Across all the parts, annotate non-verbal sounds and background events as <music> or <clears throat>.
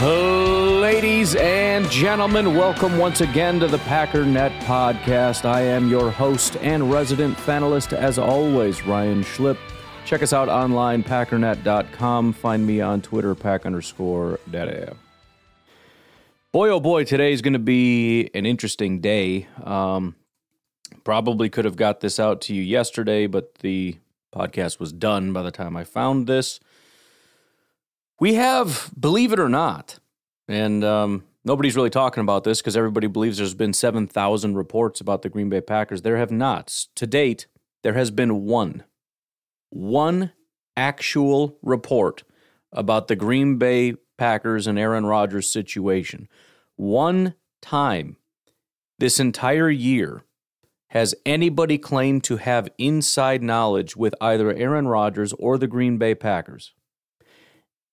Ladies and gentlemen, welcome once again to the Packernet Podcast. I am your host and resident fanalist, as always, Ryan Schlip. Check us out online, packernet.com. Find me on Twitter, pack underscore daddy. Boy, oh boy, today is going to be an interesting day. Um, probably could have got this out to you yesterday, but the podcast was done by the time I found this. We have, believe it or not, and um, nobody's really talking about this because everybody believes there's been 7,000 reports about the Green Bay Packers. There have not. To date, there has been one, one actual report about the Green Bay Packers and Aaron Rodgers situation. One time this entire year has anybody claimed to have inside knowledge with either Aaron Rodgers or the Green Bay Packers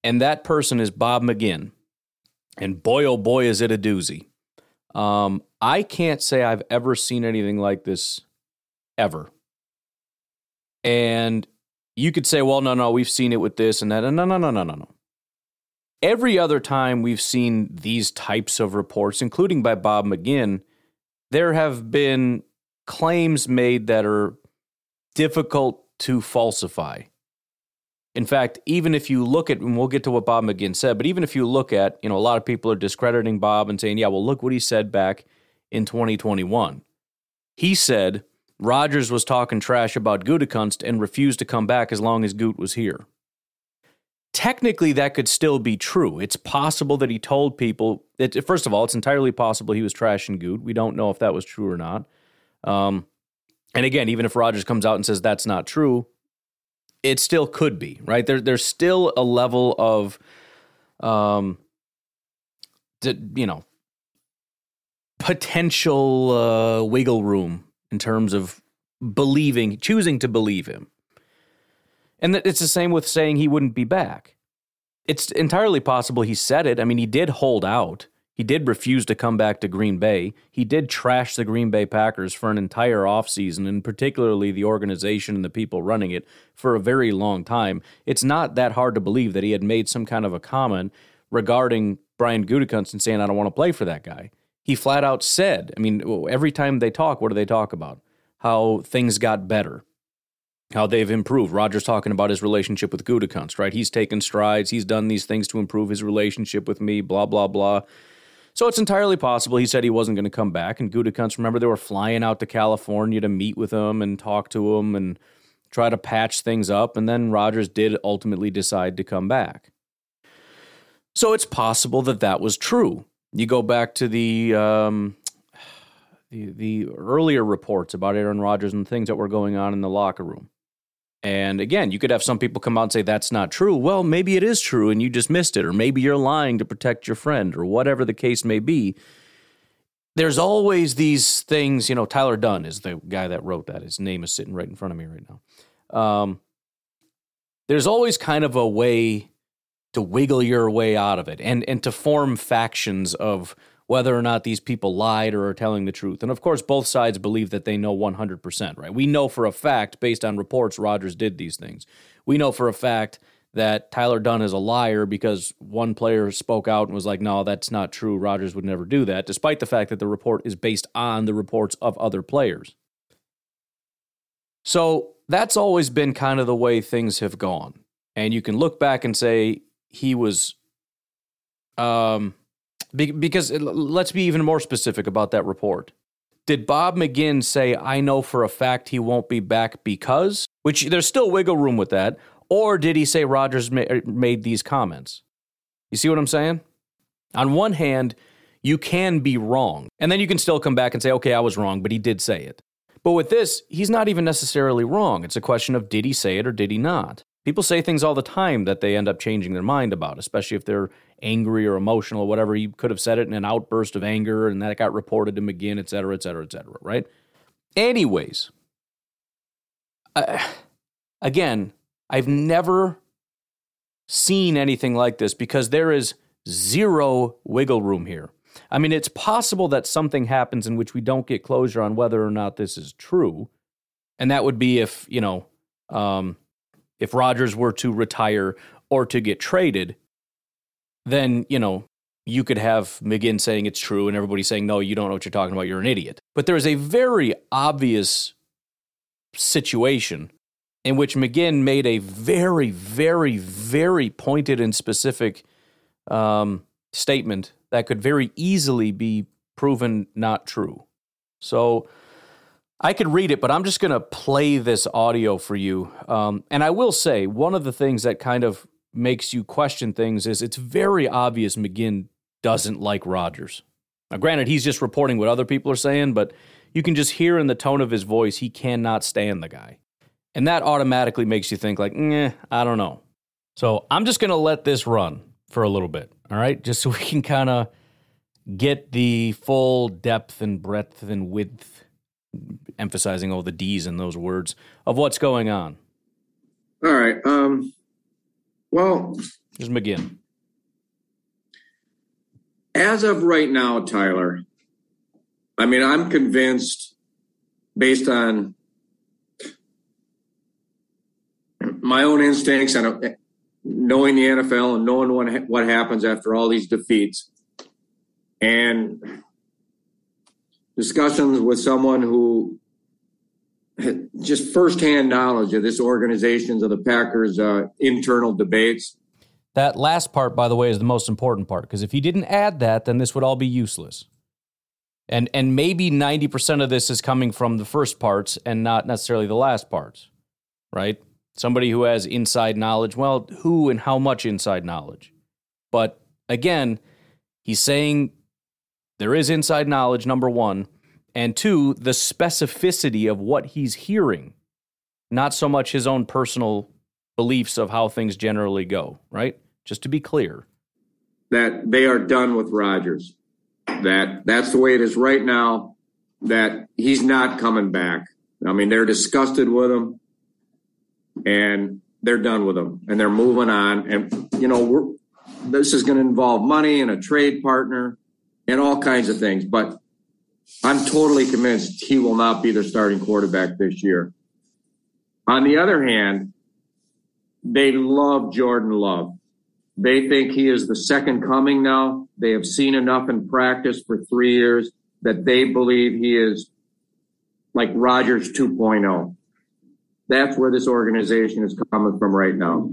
and that person is Bob McGinn. And boy, oh boy, is it a doozy. Um, I can't say I've ever seen anything like this ever. And you could say, well, no, no, we've seen it with this and that. And No, no, no, no, no, no. Every other time we've seen these types of reports, including by Bob McGinn, there have been claims made that are difficult to falsify. In fact, even if you look at, and we'll get to what Bob McGinn said, but even if you look at, you know, a lot of people are discrediting Bob and saying, yeah, well, look what he said back in 2021. He said Rodgers was talking trash about Gutekunst and refused to come back as long as Goot was here. Technically, that could still be true. It's possible that he told people that, first of all, it's entirely possible he was trashing Goot. We don't know if that was true or not. Um, and again, even if Rodgers comes out and says that's not true, it still could be right there. There's still a level of, um, you know, potential uh, wiggle room in terms of believing, choosing to believe him. And it's the same with saying he wouldn't be back. It's entirely possible he said it. I mean, he did hold out. He did refuse to come back to Green Bay. He did trash the Green Bay Packers for an entire offseason, and particularly the organization and the people running it for a very long time. It's not that hard to believe that he had made some kind of a comment regarding Brian Gutekunst and saying, I don't want to play for that guy. He flat out said, I mean, every time they talk, what do they talk about? How things got better, how they've improved. Roger's talking about his relationship with Gutekunst, right? He's taken strides. He's done these things to improve his relationship with me, blah, blah, blah. So it's entirely possible he said he wasn't going to come back. And Gutekunst, remember, they were flying out to California to meet with him and talk to him and try to patch things up. And then Rodgers did ultimately decide to come back. So it's possible that that was true. You go back to the um, <sighs> the, the earlier reports about Aaron Rodgers and things that were going on in the locker room. And again, you could have some people come out and say that's not true. Well, maybe it is true and you just missed it, or maybe you're lying to protect your friend, or whatever the case may be. There's always these things, you know. Tyler Dunne is the guy that wrote that. His name is sitting right in front of me right now. Um, there's always kind of a way to wiggle your way out of it and, and to form factions of whether or not these people lied or are telling the truth. And of course, both sides believe that they know 100%, right? We know for a fact, based on reports, Rodgers did these things. We know for a fact that Tyler Dunne is a liar because one player spoke out and was like, no, that's not true. Rodgers would never do that, despite the fact that the report is based on the reports of other players. So that's always been kind of the way things have gone. And you can look back and say he was, um, because let's be even more specific about that report. Did Bob McGinn say, I know for a fact he won't be back because, which there's still wiggle room with that, or did he say Rodgers ma- er, made these comments? You see what I'm saying? On one hand, you can be wrong, and then you can still come back and say, okay, I was wrong, but he did say it. But with this, he's not even necessarily wrong. It's a question of did he say it or did he not? People say things all the time that they end up changing their mind about, especially if they're angry or emotional or whatever. He could have said it in an outburst of anger and that got reported to McGinn, et cetera, et cetera, et cetera, right? Anyways, uh, again, I've never seen anything like this because there is zero wiggle room here. I mean, it's possible that something happens in which we don't get closure on whether or not this is true. And that would be if, you know, um, if Rodgers were to retire or to get traded, then, you know, you could have McGinn saying it's true and everybody saying, no, you don't know what you're talking about. You're an idiot. But there is a very obvious situation in which McGinn made a very, very, very pointed and specific um, statement that could very easily be proven not true. So I could read it, but I'm just going to play this audio for you. Um, and I will say, one of the things that kind of makes you question things is it's very obvious McGinn doesn't like Rodgers. Now, granted, he's just reporting what other people are saying, but you can just hear in the tone of his voice he cannot stand the guy. And that automatically makes you think, like, eh, I don't know. So I'm just going to let this run for a little bit, all right? Just so <laughs> we can kind of get the full depth and breadth and width, emphasizing all the D's in those words, of what's going on. All right. Um, well, here's McGinn. As of right now, Tyler, I mean, I'm convinced based on my own instincts and uh, knowing the NFL and knowing what what happens after all these defeats, and discussions with someone who <laughs> just firsthand knowledge of this organization's of the Packers' uh, internal debates. That last part, by the way, is the most important part because if he didn't add that, then this would all be useless. And and maybe ninety percent of this is coming from the first parts and not necessarily the last parts, right? somebody who has inside knowledge. Well, who and how much inside knowledge? But again, he's saying there is inside knowledge, number one. And two, the specificity of what he's hearing, not so much his own personal beliefs of how things generally go, right? Just to be clear. That they are done with Rodgers. That that's the way it is right now. That he's not coming back. I mean, they're disgusted with him and they're done with him, and they're moving on. And, you know, this is going to involve money and a trade partner and all kinds of things. But I'm totally convinced he will not be the starting quarterback this year. On the other hand, they love Jordan Love. They think he is the second coming now. They have seen enough in practice for three years that they believe he is like Rodgers 2.0. That's where this organization is coming from right now.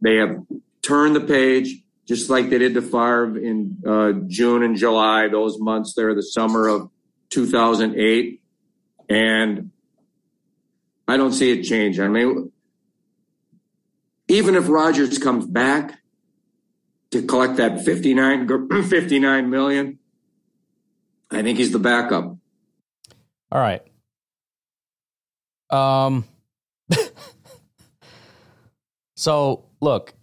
They have turned the page, just like they did to Favre in uh, June and July, those months there, the summer of 2008. And I don't see it change. I mean, even if Rodgers comes back to collect that 59, <clears throat> 59 million, I think he's the backup. All right. Um, <laughs> so, look,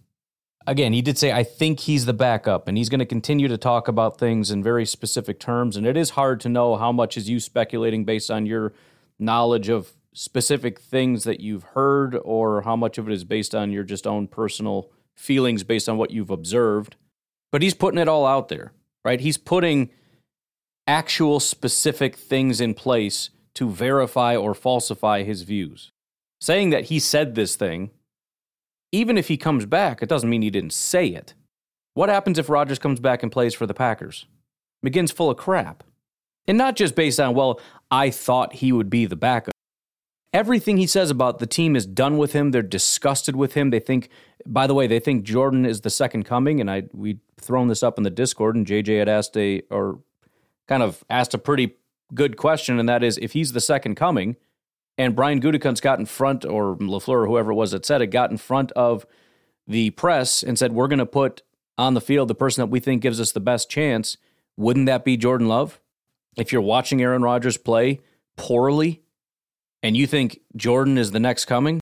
again, he did say, I think he's the backup, and he's going to continue to talk about things in very specific terms. And it is hard to know how much is you speculating based on your knowledge of specific things that you've heard, or how much of it is based on your just own personal feelings based on what you've observed. But he's putting it all out there, right? He's putting actual specific things in place to verify or falsify his views. Saying that he said this thing even if he comes back, it doesn't mean he didn't say it. What happens if Rodgers comes back and plays for the Packers? McGinn's full of crap. And not just based on, well, I thought he would be the backup. Everything he says about the team is done with him. They're disgusted with him. They think, by the way, they think Jordan is the second coming. And I we thrown this up in the Discord, and JJ had asked a or kind of asked a pretty good question, and that is if he's the second coming, and Brian Gutekunst got in front, or LaFleur, or whoever it was that said it, got in front of the press and said, We're going to put on the field the person that we think gives us the best chance. Wouldn't that be Jordan Love? If you're watching Aaron Rodgers play poorly and you think Jordan is the next coming,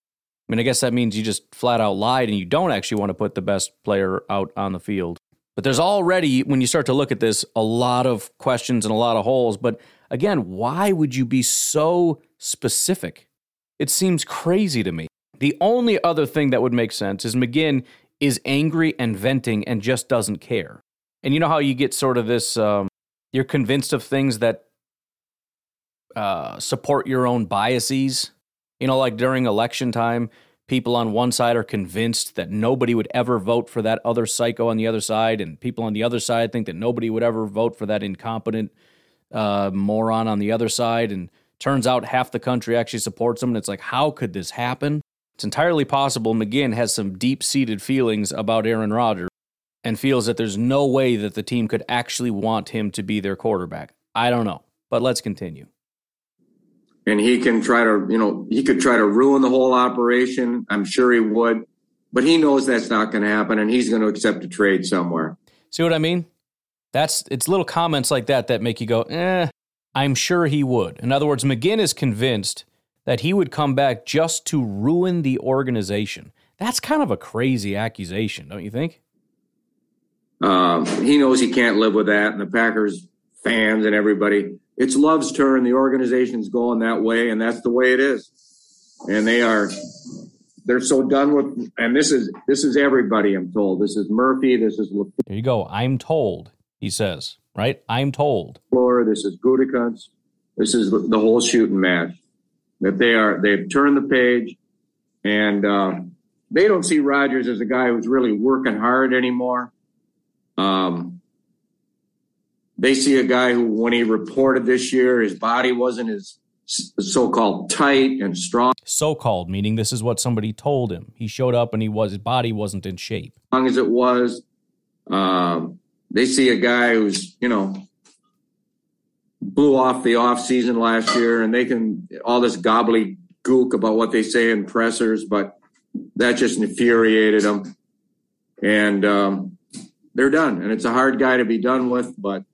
I mean, I guess that means you just flat out lied and you don't actually want to put the best player out on the field. But there's already, when you start to look at this, a lot of questions and a lot of holes. But again, why would you be so specific? It seems crazy to me. The only other thing that would make sense is McGinn is angry and venting and just doesn't care. And you know how you get sort of this, um, you're convinced of things that uh, support your own biases. You know, like during election time, people on one side are convinced that nobody would ever vote for that other psycho on the other side, and people on the other side think that nobody would ever vote for that incompetent uh, moron on the other side. And turns out half the country actually supports him, And it's like, how could this happen? It's entirely possible McGinn has some deep seated feelings about Aaron Rodgers and feels that there's no way that the team could actually want him to be their quarterback. I don't know, but let's continue and he can try to, you know, he could try to ruin the whole operation. I'm sure he would, but he knows that's not going to happen, and he's going to accept a trade somewhere. See what I mean? That's it's little comments like that that make you go, eh. I'm sure he would. In other words, McGinn is convinced that he would come back just to ruin the organization. That's kind of a crazy accusation, don't you think? Um, he knows he can't live with that, and the Packers fans and everybody it's Love's turn. The organization's going that way, and that's the way it is. And they are they're so done with and this is this is everybody i'm told this is murphy this is there you go i'm told he says right i'm told LaFleur, this is Gutekunst. this is the whole shooting match that they are they've turned the page and uh, they don't see Rodgers as a guy who's really working hard anymore um, they see a guy who, when he reported this year, his body wasn't as so-called tight and strong. So-called meaning this is what somebody told him. He showed up and he was his body wasn't in shape. As long as it was, um, they see a guy who's you know blew off the off season last year, and they can all this gobbly gook about what they say in pressers, but that just infuriated them, and um, they're done. And it's a hard guy to be done with, but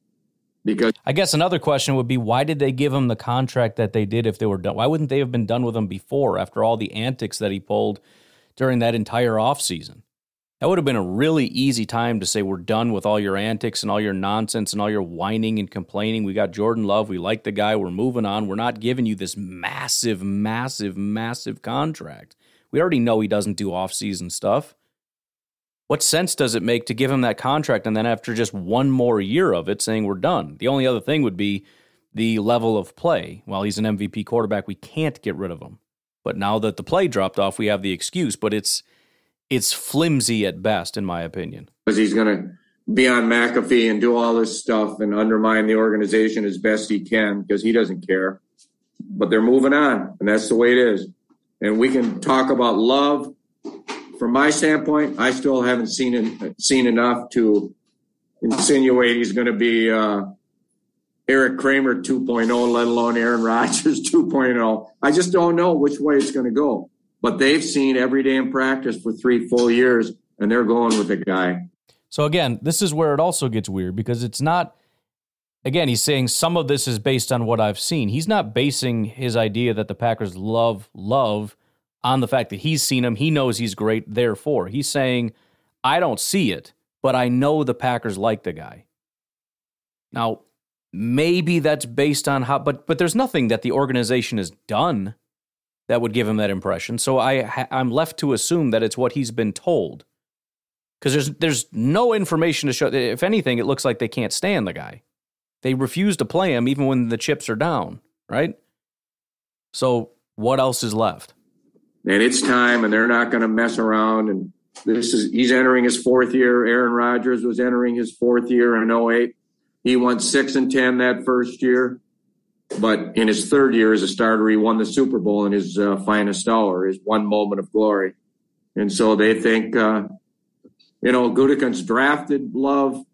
because I guess another question would be why did they give him the contract that they did if they were done? Why wouldn't they have been done with him before after all the antics that he pulled during that entire offseason? That would have been a really easy time to say we're done with all your antics and all your nonsense and all your whining and complaining. We got Jordan Love. We like the guy. We're moving on. We're not giving you this massive, massive, massive contract. We already know he doesn't do offseason stuff. What sense does it make to give him that contract and then after just one more year of it saying we're done? The only other thing would be the level of play. While he's an MVP quarterback, we can't get rid of him. But now that the play dropped off, we have the excuse, but it's it's flimsy at best in my opinion. Because he's going to be on McAfee and do all this stuff and undermine the organization as best he can because he doesn't care. But they're moving on, and that's the way it is. And we can talk about love from my standpoint, I still haven't seen seen enough to insinuate he's going to be uh, Erik Kramer 2.0, let alone Aaron Rodgers <laughs> 2.0. I just don't know which way it's going to go. But they've seen every day in practice for three full years, and they're going with the guy. So again, this is where it also gets weird because it's not. Again, he's saying some of this is based on what I've seen. He's not basing his idea that the Packers love love on the fact that he's seen him. He knows he's great. Therefore, he's saying, I don't see it, but I know the Packers like the guy. Now, maybe that's based on how, but but there's nothing that the organization has done that would give him that impression. So I I'm left to assume that it's what he's been told. Because there's there's no information to show. If anything, it looks like they can't stand the guy. They refuse to play him even when the chips are down, right? So what else is left? and it's time, and they're not going to mess around. And this is he's entering his fourth year. Aaron Rodgers was entering his fourth year in 08. He won six and ten that first year, but in his third year as a starter, he won the Super Bowl in his uh, finest hour, his one moment of glory. And so they think, uh, you know, Gutekunst drafted Love,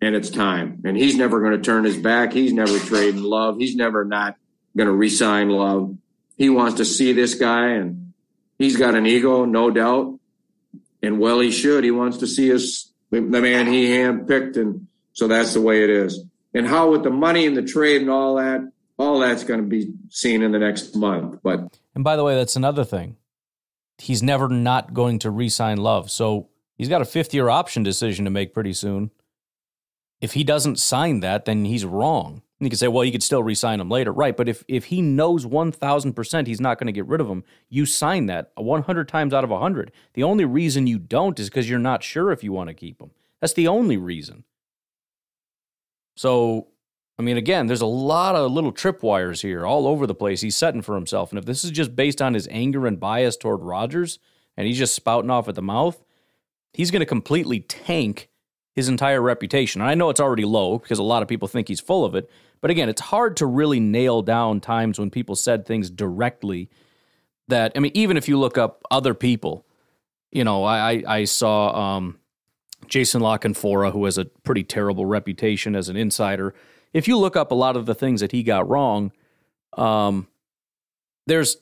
and it's time. And he's never going to turn his back. He's never trading Love. He's never not going to resign Love. He wants to see this guy, and he's got an ego, no doubt. And well, he should. He wants to see us the man he handpicked, and so that's the way it is. And how with the money and the trade and all that, all that's going to be seen in the next month. But and by the way, that's another thing. He's never not going to re-sign Love, so he's got a fifth-year option decision to make pretty soon. If he doesn't sign that, then he's wrong. And you could say, well, you could still re-sign him later, right? But if if he knows one thousand percent he's not going to get rid of him, you sign that one hundred times out of hundred. The only reason you don't is because you're not sure if you want to keep him. That's the only reason. So, I mean, again, there's a lot of little tripwires here all over the place he's setting for himself. And if this is just based on his anger and bias toward Rodgers, and he's just spouting off at the mouth, he's going to completely tank his entire reputation. And I know it's already low because a lot of people think he's full of it. But again, it's hard to really nail down times when people said things directly that, I mean, even if you look up other people, you know, I, I saw um, Jason La Canfora, who has a pretty terrible reputation as an insider. If you look up a lot of the things that he got wrong, um, there's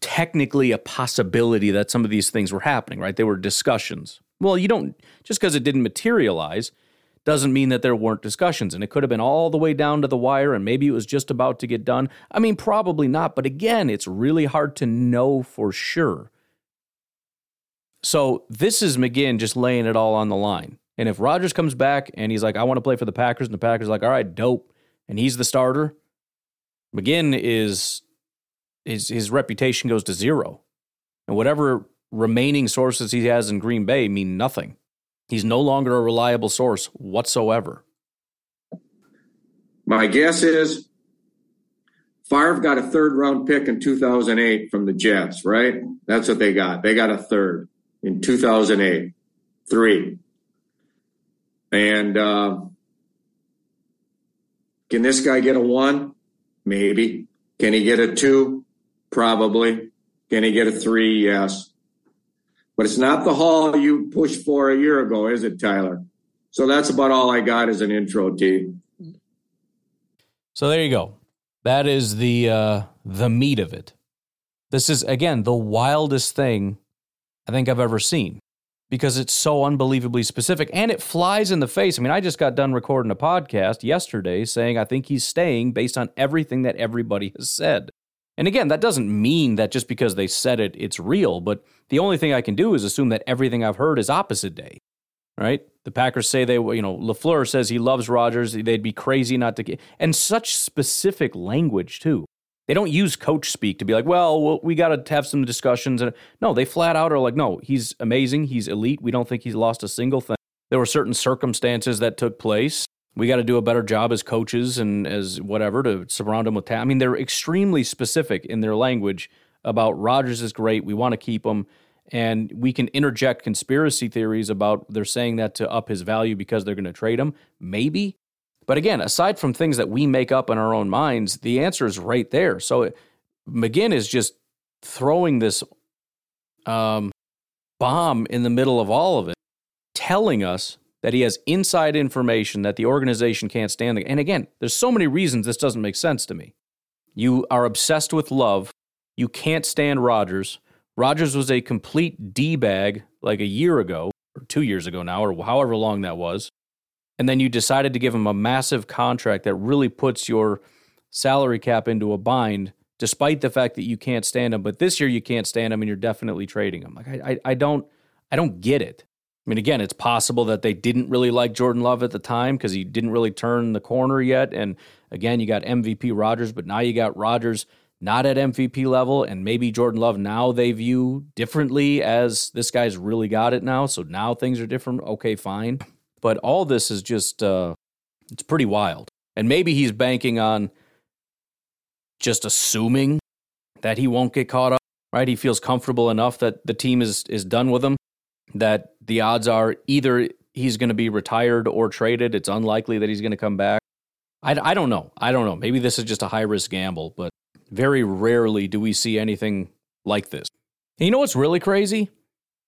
technically a possibility that some of these things were happening, right? They were discussions. Well, you don't, just because it didn't materialize, doesn't mean that there weren't discussions. And it could have been all the way down to the wire and maybe it was just about to get done. I mean, probably not. But again, it's really hard to know for sure. So this is McGinn just laying it all on the line. And if Rodgers comes back and he's like, I want to play for the Packers, and the Packers like, all right, dope, and he's the starter, McGinn is his his reputation goes to zero. And whatever remaining sources he has in Green Bay mean nothing. He's no longer a reliable source whatsoever. My guess is Favre got a third round pick in 2008 from the Jets, right? That's what they got. They got a third in 2008. Three. And uh, can this guy get a one? Maybe. Can he get a two? Probably. Can he get a three? Yes. But it's not the haul you pushed for a year ago, is it, Tyler? So that's about all I got as an intro, T. So there you go. That is the uh, the meat of it. This is again the wildest thing I think I've ever seen because it's so unbelievably specific and it flies in the face. I mean, I just got done recording a podcast yesterday saying I think he's staying based on everything that everybody has said. And again, that doesn't mean that just because they said it, it's real, but the only thing I can do is assume that everything I've heard is opposite day. Right? The Packers say they, you know, LaFleur says he loves Rodgers. They'd be crazy not to get, and such specific language too. They don't use coach speak to be like, well, we got to have some discussions. And no, they flat out are like, no, he's amazing. He's elite. We don't think he's lost a single thing. There were certain circumstances that took place. We got to do a better job as coaches and as whatever to surround him with talent. I mean, they're extremely specific in their language about Rodgers is great. We want to keep him. And we can interject conspiracy theories about they're saying that to up his value because they're going to trade him. Maybe. But again, aside from things that we make up in our own minds, the answer is right there. So McGinn is just throwing this um, bomb in the middle of all of it, telling us that he has inside information that the organization can't stand. And again, there's so many reasons this doesn't make sense to me. You are obsessed with love. You can't stand Rodgers. Rodgers was a complete D bag like a year ago, or two years ago now, or however long that was and then you decided to give him a massive contract that really puts your salary cap into a bind, despite the fact that you can't stand him. But this year you can't stand him, and you're definitely trading him. Like I, I, I don't, I don't get it. I mean, again, it's possible that they didn't really like Jordan Love at the time because he didn't really turn the corner yet. And again, you got MVP Rodgers, but now you got Rodgers not at MVP level, and maybe Jordan Love now they view differently as this guy's really got it now. So now things are different. Okay, fine. But all this is just, uh, it's pretty wild. And maybe he's banking on just assuming that he won't get caught up. right? He feels comfortable enough that the team is is done with him. That the odds are either he's going to be retired or traded. It's unlikely that he's going to come back. I, I don't know. I don't know. Maybe this is just a high risk gamble, but very rarely do we see anything like this. And you know what's really crazy?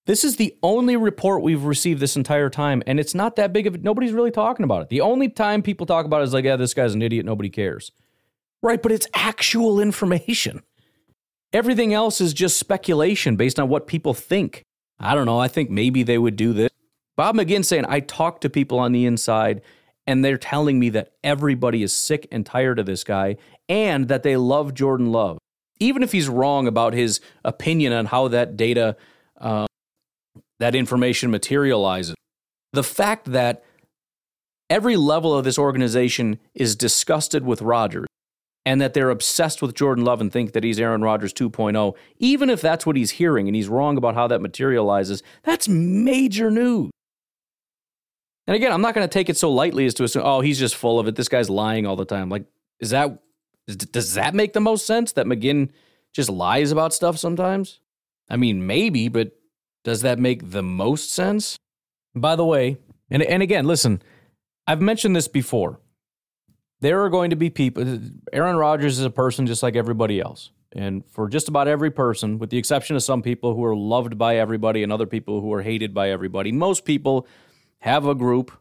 This is the only report we've received this entire time, and it's not that big of nobody's really talking about it. The only time people talk about it is like, yeah, this guy's an idiot, nobody cares. Right, but it's actual information. Everything else is just speculation based on what people think. I don't know. I think maybe they would do this. Bob McGinn saying, I talk to people on the inside and they're telling me that everybody is sick and tired of this guy and that they love Jordan Love. Even if he's wrong about his opinion on how that data, uh, that information materializes, the fact that every level of this organization is disgusted with Rodgers and that they're obsessed with Jordan Love and think that he's Aaron Rodgers 2.0, even if that's what he's hearing and he's wrong about how that materializes, that's major news. And again, I'm not going to take it so lightly as to assume, oh, he's just full of it. This guy's lying all the time. Like, is that does that make the most sense that McGinn just lies about stuff sometimes? I mean, maybe, but does that make the most sense? By the way, and and again, listen, I've mentioned this before. There are going to be people. Aaron Rodgers is a person just like everybody else. And for just about every person, with the exception of some people who are loved by everybody and other people who are hated by everybody, most people have a group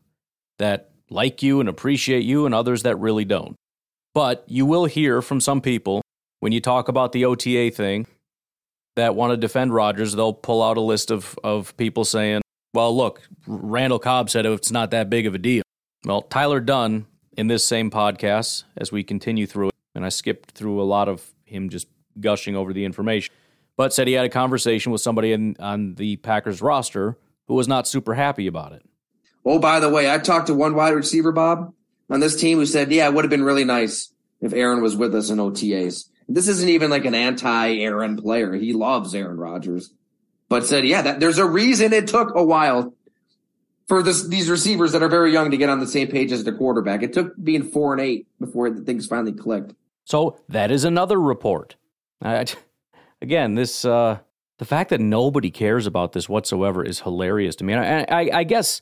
that like you and appreciate you and others that really don't. But you will hear from some people when you talk about the OTA thing that want to defend Rodgers, they'll pull out a list of, of people saying, well, look, Randall Cobb said it's not that big of a deal. Well, Tyler Dunne, in this same podcast, as we continue through it, and I skipped through a lot of him just gushing over the information, but said he had a conversation with somebody in, on the Packers roster who was not super happy about it. Oh, by the way, I talked to one wide receiver, Bob, on this team who said, yeah, it would have been really nice if Aaron was with us in OTAs. This isn't even like an anti-Aaron player. He loves Aaron Rodgers, but said, yeah, that, there's a reason it took a while for this, these receivers that are very young to get on the same page as the quarterback. It took being four and eight before things finally clicked. So that is another report. Uh, again, this uh, the fact that nobody cares about this whatsoever is hilarious to me. And I, I, I guess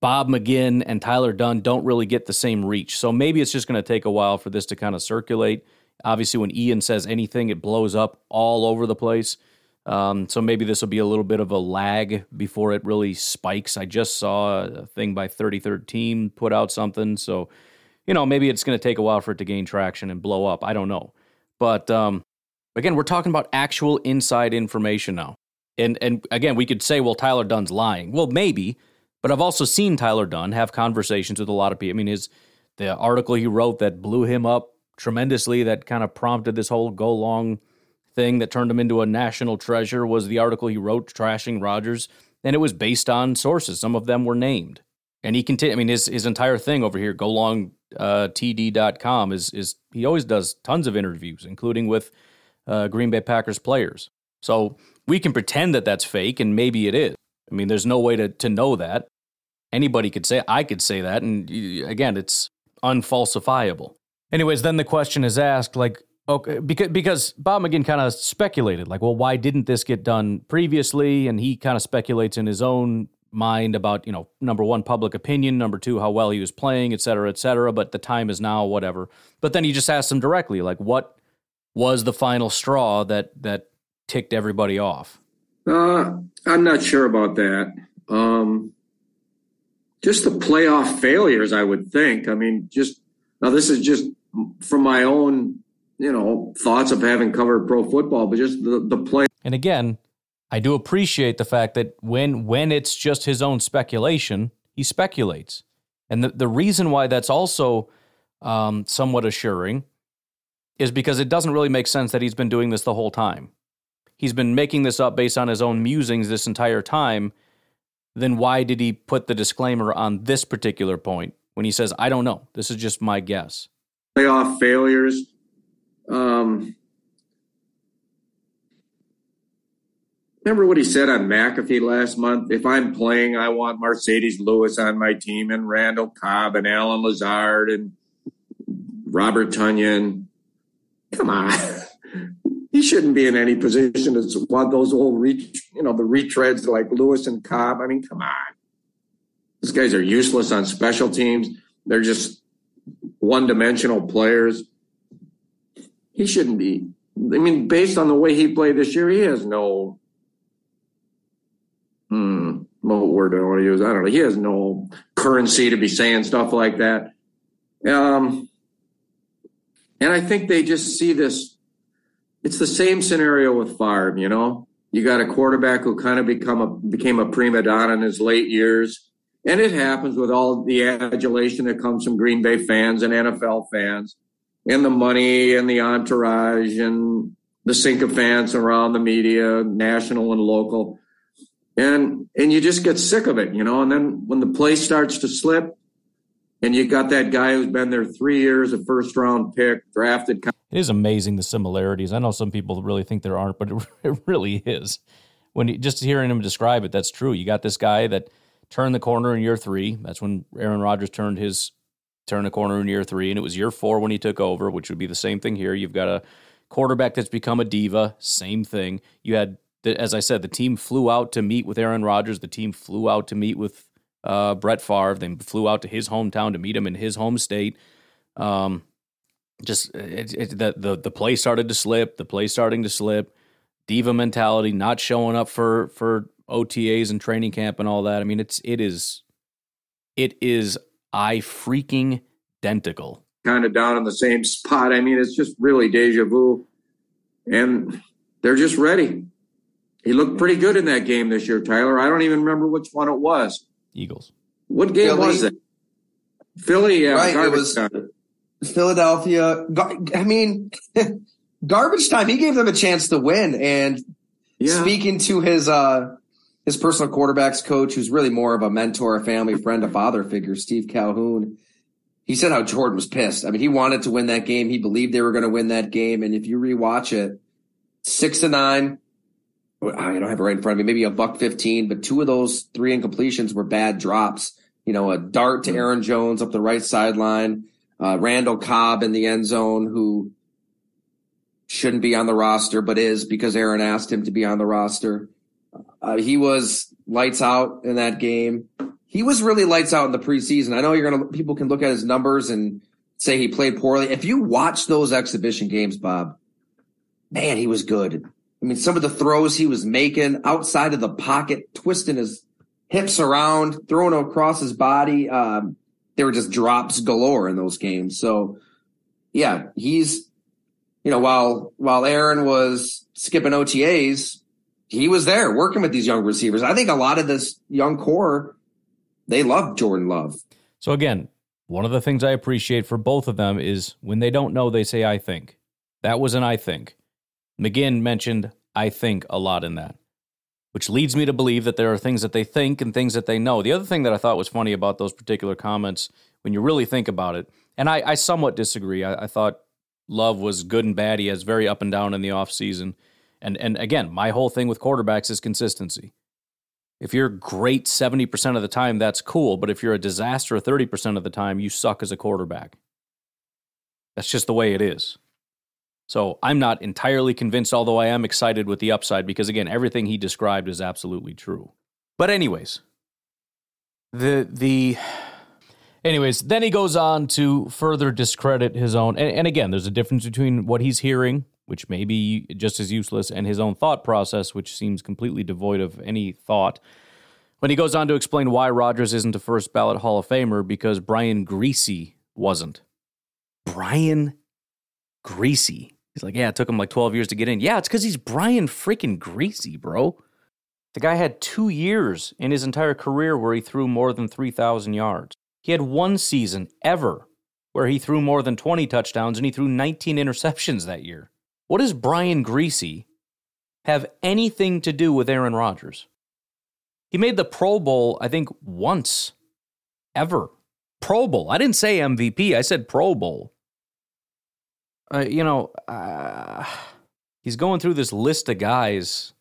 Bob McGinn and Tyler Dunne don't really get the same reach. So maybe it's just going to take a while for this to kind of circulate. Obviously, when Ian says anything, it blows up all over the place. Um, so maybe this will be a little bit of a lag before it really spikes. I just saw a thing by 33rd Team put out something. So, you know, maybe it's going to take a while for it to gain traction and blow up. I don't know. But um, again, we're talking about actual inside information now. And, and again, we could say, well, Tyler Dunne's lying. Well, maybe but I've also seen Tyler Dunne have conversations with a lot of people. I mean, his the article he wrote that blew him up tremendously, that kind of prompted this whole go long thing that turned him into a national treasure was the article he wrote trashing Rodgers, and it was based on sources. Some of them were named, and he continued. I mean, his his entire thing over here, go long uh, is is he always does tons of interviews, including with uh, Green Bay Packers players. So we can pretend that that's fake, and maybe it is. I mean, there's no way to, to know that. Anybody could say, I could say that. And again, it's unfalsifiable. Anyways, then the question is asked, like, okay, because, because Bob McGinn kind of speculated, like, well, why didn't this get done previously? And he kind of speculates in his own mind about, you know, number one, public opinion, number two, how well he was playing, et cetera, et cetera. But the time is now, whatever. But then he just asked him directly, like, what was the final straw that that ticked everybody off? Uh, I'm not sure about that. Um, just the playoff failures, I would think. I mean, just now this is just from my own, you know, thoughts of having covered pro football, but just the the play. And again, I do appreciate the fact that when when it's just his own speculation, he speculates, and the the reason why that's also um, somewhat assuring is because it doesn't really make sense that he's been doing this the whole time he's been making this up based on his own musings this entire time, then why did he put the disclaimer on this particular point when he says, I don't know, this is just my guess? Playoff failures. Um, remember what he said on McAfee last month? If I'm playing, I want Marcedes Lewis on my team and Randall Cobb and Allen Lazard and Robert Tonyan. Come on. <laughs> he shouldn't be in any position as one those old reach, you know, the retreads like Lewis and Cobb. I mean, come on. These guys are useless on special teams. They're just one dimensional players. He shouldn't be. I mean, based on the way he played this year, he has no. Hmm, what word do I want to use? I don't know. He has no currency to be saying stuff like that. Um, and I think they just see this. It's the same scenario with Favre, you know. You got a quarterback who kind of become a became a prima donna in his late years and it happens with all the adulation that comes from Green Bay fans and NFL fans, and the money and the entourage and the sycophants around the media, national and local. And and you just get sick of it, you know. And then when the play starts to slip, and you got that guy who's been there three years, a first round pick, drafted. It is amazing the similarities. I know some people really think there aren't, but it, <laughs> it really is. When you, just hearing him describe it, that's true. You got this guy that turned the corner in year three. That's when Aaron Rodgers turned his turn the corner in year three, and it was year four when he took over, which would be the same thing here. You've got a quarterback that's become a diva. Same thing. You had, as I said, the team flew out to meet with Aaron Rodgers. The team flew out to meet with uh, Brett Favre. They flew out to his hometown to meet him in his home state. Um, just it, it, the the the play started to slip. The play starting to slip. Diva mentality, not showing up for for OTAs and training camp and all that. I mean, it's it is it is I freaking identical. Kind of down in the same spot. I mean, it's just really deja vu. And they're just ready. He looked pretty good in that game this year, Tyler. I don't even remember which one it was. Eagles. What game Philly. was it? Philly, yeah. Right, it was time. Philadelphia. I mean, <laughs> garbage time. He gave them a chance to win. And yeah. speaking to his uh his personal quarterbacks coach, who's really more of a mentor, a family friend, a father figure, Steve Calhoun. He said how Jordan was pissed. I mean, he wanted to win that game. He believed they were going to win that game. And if you rewatch it, six to nine, I don't have it right in front of me, maybe a buck 15, but two of those three incompletions were bad drops. You know, a dart to Aaron Jones up the right sideline, uh, Randall Cobb in the end zone, who shouldn't be on the roster, but is because Aaron asked him to be on the roster. Uh, he was lights out in that game. He was really lights out in the preseason. I know you're gonna people can look at his numbers and say he played poorly. If you watch those exhibition games, Bob, man, he was good. I mean, some of the throws he was making outside of the pocket, twisting his hips around, throwing across his body. Um, they were just drops galore in those games. So, yeah, he's, you know, while while Aaron was skipping OTAs, he was there working with these young receivers. I think a lot of this young core, they love Jordan Love. So again, one of the things I appreciate for both of them is when they don't know, they say, I think. That was an I think. McGinn mentioned I think a lot in that, which leads me to believe that there are things that they think and things that they know. The other thing that I thought was funny about those particular comments, when you really think about it, and I, I somewhat disagree. I, I thought Love was good and bad. He has very up and down in the offseason. And and again, my whole thing with quarterbacks is consistency. If you're great 70% of the time, that's cool. But if you're a disaster 30% of the time, you suck as a quarterback. That's just the way it is. So I'm not entirely convinced, although I am excited with the upside because, again, everything he described is absolutely true. But, anyways, the, the, anyways, then he goes on to further discredit his own. And, and again, there's a difference between what he's hearing which may be just as useless, and his own thought process, which seems completely devoid of any thought. When he goes on to explain why Rodgers isn't a first ballot Hall of Famer because Brian Griese wasn't. Brian Griese. He's like, yeah, it took him like 12 years to get in. Yeah, it's because he's Brian freaking Griese, bro. The guy had two years in his entire career where he threw more than 3,000 yards. He had one season ever where he threw more than 20 touchdowns and he threw 19 interceptions that year. What does Brian Griese have anything to do with Aaron Rodgers? He made the Pro Bowl, I think, once, ever. Pro Bowl. I didn't say MVP, I said Pro Bowl. Uh, you know, uh, he's going through this list of guys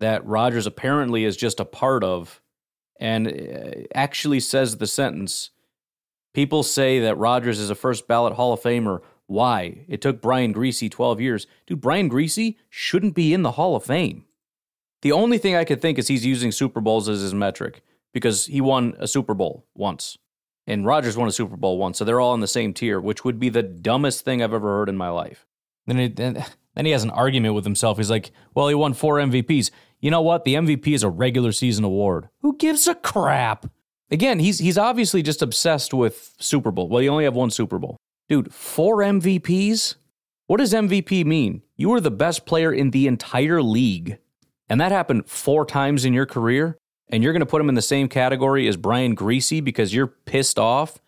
that Rodgers apparently is just a part of and uh, actually says the sentence People say that Rodgers is a first ballot Hall of Famer why it took Brian Griese 12 years. Dude, Brian Griese shouldn't be in the Hall of Fame. The only thing I could think is he's using Super Bowls as his metric because he won a Super Bowl once. And Rodgers won a Super Bowl once. So they're all in the same tier, which would be the dumbest thing I've ever heard in my life. Then, he, then, he has an argument with himself. He's like, well, he won four MVPs. You know what? The MVP is a regular season award. Who gives a crap? Again, he's he's obviously just obsessed with Super Bowl. Well, you only have one Super Bowl. Dude, four MVPs? What does MVP mean? You were the best player in the entire league. And that happened four times in your career, and you're going to put him in the same category as Brian Griese because you're pissed off.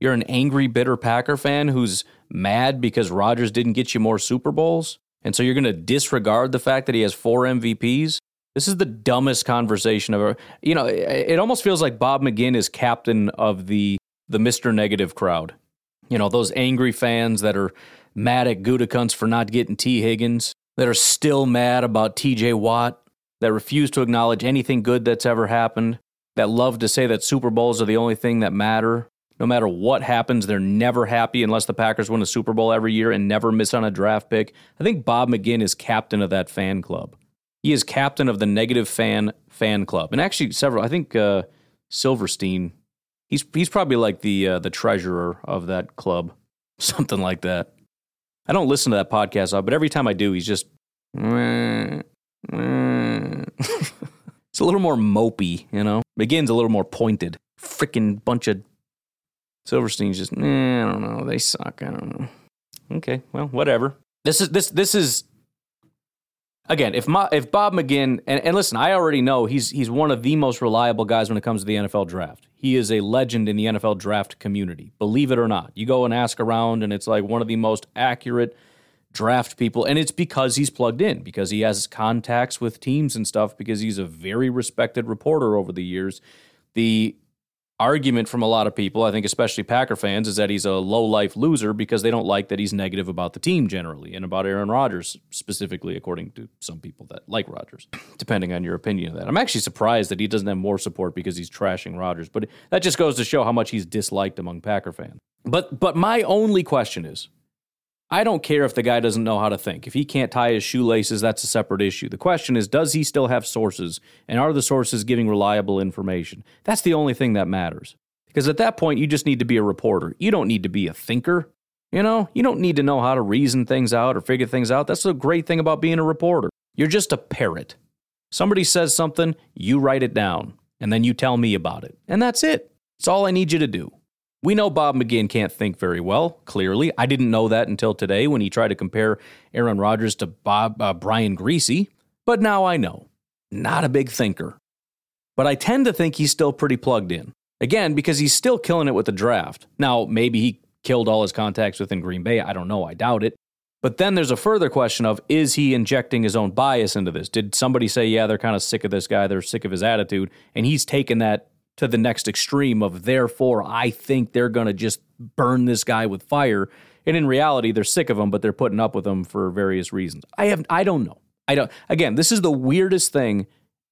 You're an angry, bitter Packer fan who's mad because Rodgers didn't get you more Super Bowls. And so you're going to disregard the fact that he has four MVPs. This is the dumbest conversation ever. You know, it almost feels like Bob McGinn is captain of the the Mr. Negative crowd. You know, those angry fans that are mad at Gutekunst for not getting Tee Higgins, that are still mad about TJ Watt, that refuse to acknowledge anything good that's ever happened, that love to say that Super Bowls are the only thing that matter. No matter what happens, they're never happy unless the Packers win a Super Bowl every year and never miss on a draft pick. I think Bob McGinn is captain of that fan club. He is captain of the negative fan fan club. And actually several I think uh, Silverstein he's he's probably like the uh, the treasurer of that club. <laughs> Something like that. I don't listen to that podcast, but every time I do, he's just <laughs> it's a little more mopey, you know. McGinn's a little more pointed. Freaking bunch of Silverstein's just, I don't know. They suck. I don't know. Okay, well, whatever. This is this this is again. If my if Bob McGinn and, and listen, I already know he's he's one of the most reliable guys when it comes to the NFL draft. He is a legend in the NFL draft community. Believe it or not, you go and ask around, and it's like one of the most accurate draft people. And it's because he's plugged in, because he has contacts with teams and stuff, because he's a very respected reporter over the years. The argument from a lot of people, I think especially Packer fans, is that he's a low life loser because they don't like that he's negative about the team generally and about Aaron Rodgers specifically, according to some people that like Rodgers, depending on your opinion of that. I'm actually surprised that he doesn't have more support because he's trashing Rodgers, but that just goes to show how much he's disliked among Packer fans. But but my only question is I don't care if the guy doesn't know how to think. If he can't tie his shoelaces, that's a separate issue. The question is, does he still have sources? And are the sources giving reliable information? That's the only thing that matters. Because at that point, you just need to be a reporter. You don't need to be a thinker. You know, you don't need to know how to reason things out or figure things out. That's the great thing about being a reporter. You're just a parrot. Somebody says something, you write it down, and then you tell me about it. And that's it. It's all I need you to do. We know Bob McGinn can't think very well, clearly. I didn't know that until today when he tried to compare Aaron Rodgers to Bob uh, Brian Griese, but now I know. Not a big thinker. But I tend to think he's still pretty plugged in. Again, because he's still killing it with the draft. Now, maybe he killed all his contacts within Green Bay. I don't know. I doubt it. But then there's a further question of is he injecting his own bias into this? Did somebody say, yeah, they're kind of sick of this guy, they're sick of his attitude, and he's taken that to the next extreme of therefore I think they're going to just burn this guy with fire. And in reality, they're sick of him, but they're putting up with him for various reasons. I have I don't know. I don't again, this is the weirdest thing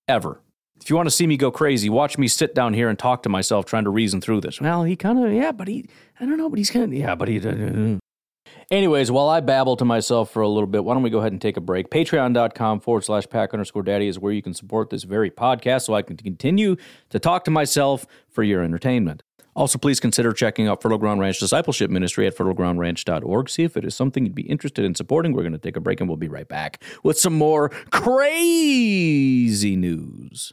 ever. If you want to see me go crazy, watch me sit down here and talk to myself trying to reason through this. Well, he kind of yeah, but he I don't know, but he's kind of yeah, but he uh, Anyways, while I babble to myself for a little bit, why don't we go ahead and take a break? Patreon.com forward slash pack underscore daddy is where you can support this very podcast so I can continue to talk to myself for your entertainment. Also, please consider checking out Fertile Ground Ranch Discipleship Ministry at fertilegroundranch.org. See if it is something you'd be interested in supporting. We're going to take a break and we'll be right back with some more crazy news.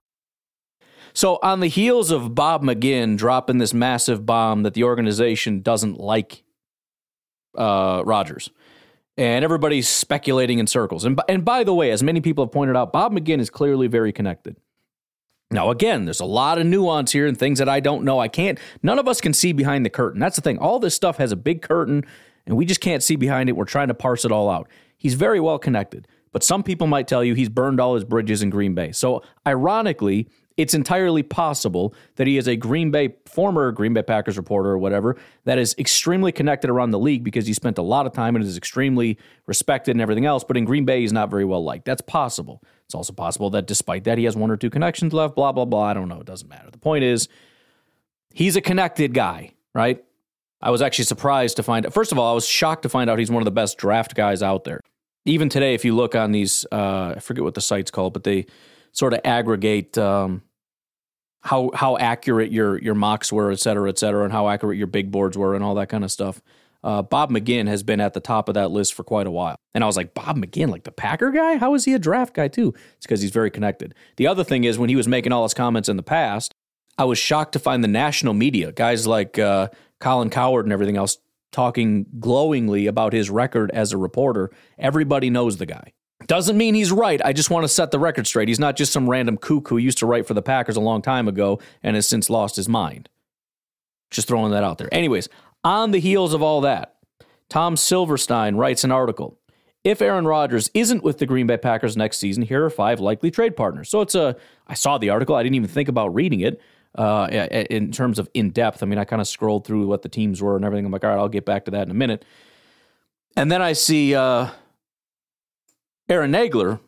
So on the heels of Bob McGinn dropping this massive bomb that the organization doesn't like uh, and everybody's speculating in circles. And, and by the way, as many people have pointed out, Bob McGinn is clearly very connected. Now, again, there's a lot of nuance here and things that I don't know. I can't, none of us can see behind the curtain. That's the thing. All this stuff has a big curtain and we just can't see behind it. We're trying to parse it all out. He's very well connected, but some people might tell you he's burned all his bridges in Green Bay. So, ironically, it's entirely possible that he is a Green Bay former Green Bay Packers reporter or whatever that is extremely connected around the league because he spent a lot of time and is extremely respected and everything else. But in Green Bay, he's not very well liked. That's possible. It's also possible that despite that, he has one or two connections left. Blah blah blah. I don't know. It doesn't matter. The point is, he's a connected guy, right? I was actually surprised to find. First of all, I was shocked to find out he's one of the best draft guys out there. Even today, if you look on these, uh, I forget what the site's called, but they sort of aggregate um, how how accurate your your mocks were, et cetera, et cetera, and how accurate your big boards were, and all that kind of stuff. Uh, Bob McGinn has been at the top of that list for quite a while, and I was like, Bob McGinn, like the Packer guy, how is he a draft guy too? It's because he's very connected. The other thing is when he was making all his comments in the past, I was shocked to find the national media, guys like uh, Colin Cowherd and everything else, talking glowingly about his record as a reporter. Everybody knows the guy. Doesn't mean he's right. I just want to set the record straight. He's not just some random kook who used to write for the Packers a long time ago and has since lost his mind. Just throwing that out there. Anyways, on the heels of all that, Tom Silverstein writes an article. If Aaron Rodgers isn't with the Green Bay Packers next season, here are five likely trade partners. So it's a, I saw the article. I didn't even think about reading it uh, in terms of in depth. I mean, I kind of scrolled through what the teams were and everything. I'm like, all right, I'll get back to that in a minute. And then I see uh, Aaron Nagler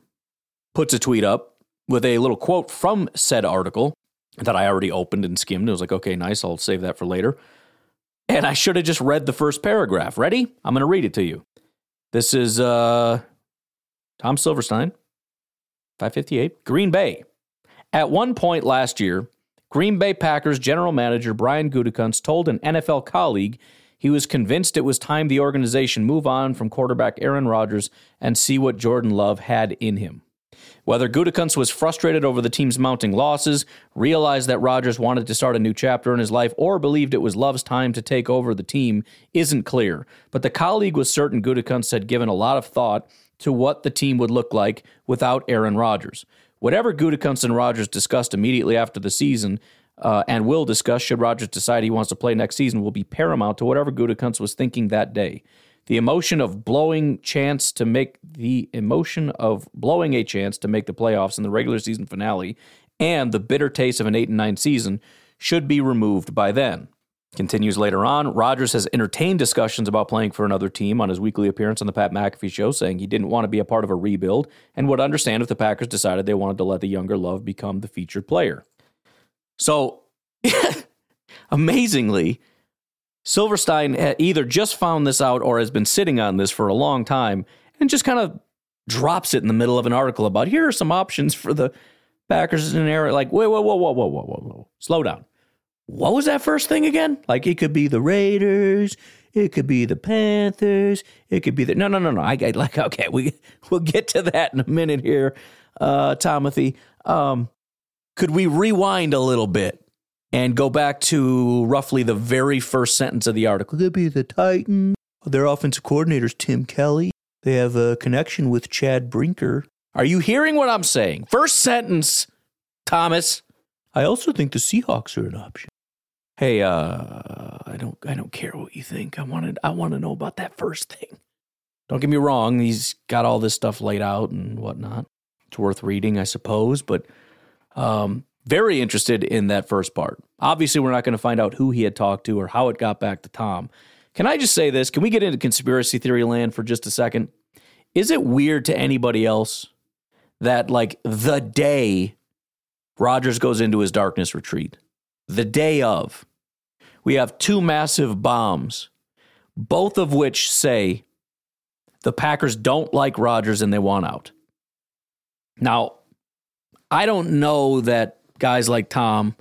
puts a tweet up with a little quote from said article that I already opened and skimmed. It was like, okay, nice. I'll save that for later. And I should have just read the first paragraph. Ready? I'm going to read it to you. This is uh, Tom Silverstein, 558, Green Bay. At one point last year, Green Bay Packers general manager Brian Gutekunst told an NFL colleague he was convinced it was time the organization move on from quarterback Aaron Rodgers and see what Jordan Love had in him. Whether Gutekunst was frustrated over the team's mounting losses, realized that Rodgers wanted to start a new chapter in his life, or believed it was Love's time to take over the team isn't clear. But the colleague was certain Gutekunst had given a lot of thought to what the team would look like without Aaron Rodgers. Whatever Gutekunst and Rodgers discussed immediately after the season, uh, and will discuss should Rodgers decide he wants to play next season will be paramount to whatever Gutekunst was thinking that day. The emotion of blowing chance to make the emotion of blowing a chance to make the playoffs in the regular season finale and the bitter taste of an 8 and 9 season should be removed by then. Continues later on, Rodgers has entertained discussions about playing for another team on his weekly appearance on the Pat McAfee show, saying he didn't want to be a part of a rebuild and would understand if the Packers decided they wanted to let the younger Love become the featured player. So, <laughs> amazingly, Silverstein either just found this out or has been sitting on this for a long time and just kind of drops it in the middle of an article about here are some options for the Packers in an area. Like, wait, whoa, whoa, whoa, whoa, whoa, whoa, whoa. Slow down. What was that first thing again? Like, it could be the Raiders. It could be the Panthers. It could be the no, no, no, no. I, I like <laughs> okay. We we'll get to that in a minute here, uh, Timothy. Um, could we rewind a little bit and go back to roughly the very first sentence of the article? Could be the Titans. Their offensive coordinator's Tim Kelly. They have a connection with Chad Brinker. Are you hearing what I'm saying? First sentence, Thomas. I also think the Seahawks are an option. Hey, uh, I don't, I don't care what you think. I wanted, I want to know about that first thing. Don't get me wrong; he's got all this stuff laid out and whatnot. It's worth reading, I suppose, but um, very interested in that first part. Obviously, we're not going to find out who he had talked to or how it got back to Tom. Can I just say this? Can we get into conspiracy theory land for just a second? Is it weird to anybody else that, like, the day Rodgers goes into his darkness retreat, the day of, we have two massive bombs, both of which say the Packers don't like Rodgers and they want out. Now, I don't know that guys like Tom